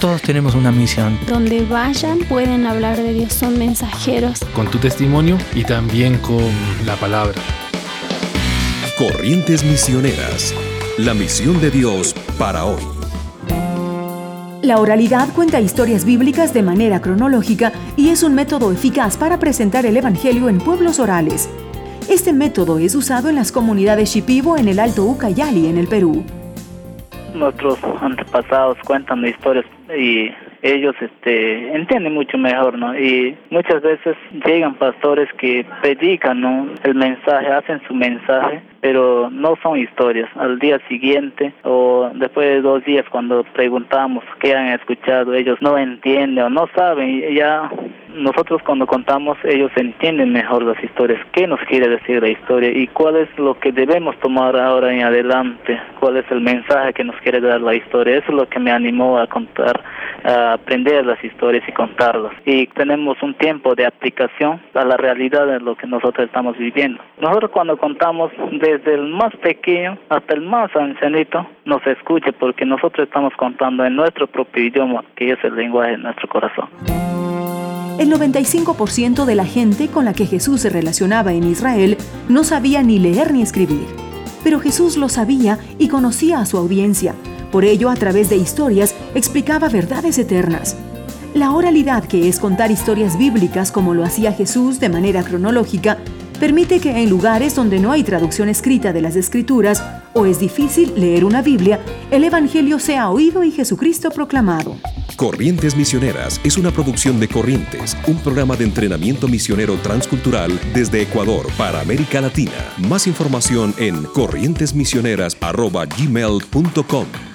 Todos tenemos una misión. Donde vayan pueden hablar de Dios, son mensajeros. Con tu testimonio y también con la palabra. Corrientes Misioneras. La misión de Dios para hoy. La oralidad cuenta historias bíblicas de manera cronológica y es un método eficaz para presentar el Evangelio en pueblos orales. Este método es usado en las comunidades Shipibo en el Alto Ucayali, en el Perú. Nuestros antepasados cuentan historias y ellos este entienden mucho mejor, ¿no? Y muchas veces llegan pastores que predican, ¿no? El mensaje, hacen su mensaje, pero no son historias. Al día siguiente o después de dos días cuando preguntamos qué han escuchado, ellos no entienden o no saben ya nosotros cuando contamos ellos entienden mejor las historias, qué nos quiere decir la historia y cuál es lo que debemos tomar ahora en adelante, cuál es el mensaje que nos quiere dar la historia. Eso es lo que me animó a contar, a aprender las historias y contarlas. Y tenemos un tiempo de aplicación a la realidad de lo que nosotros estamos viviendo. Nosotros cuando contamos desde el más pequeño hasta el más ancianito, nos escuche porque nosotros estamos contando en nuestro propio idioma, que es el lenguaje de nuestro corazón. El 95% de la gente con la que Jesús se relacionaba en Israel no sabía ni leer ni escribir. Pero Jesús lo sabía y conocía a su audiencia. Por ello, a través de historias, explicaba verdades eternas. La oralidad, que es contar historias bíblicas como lo hacía Jesús de manera cronológica, permite que en lugares donde no hay traducción escrita de las escrituras o es difícil leer una Biblia, el Evangelio sea oído y Jesucristo proclamado. Corrientes Misioneras es una producción de Corrientes, un programa de entrenamiento misionero transcultural desde Ecuador para América Latina. Más información en corrientesmisioneras.gmail.com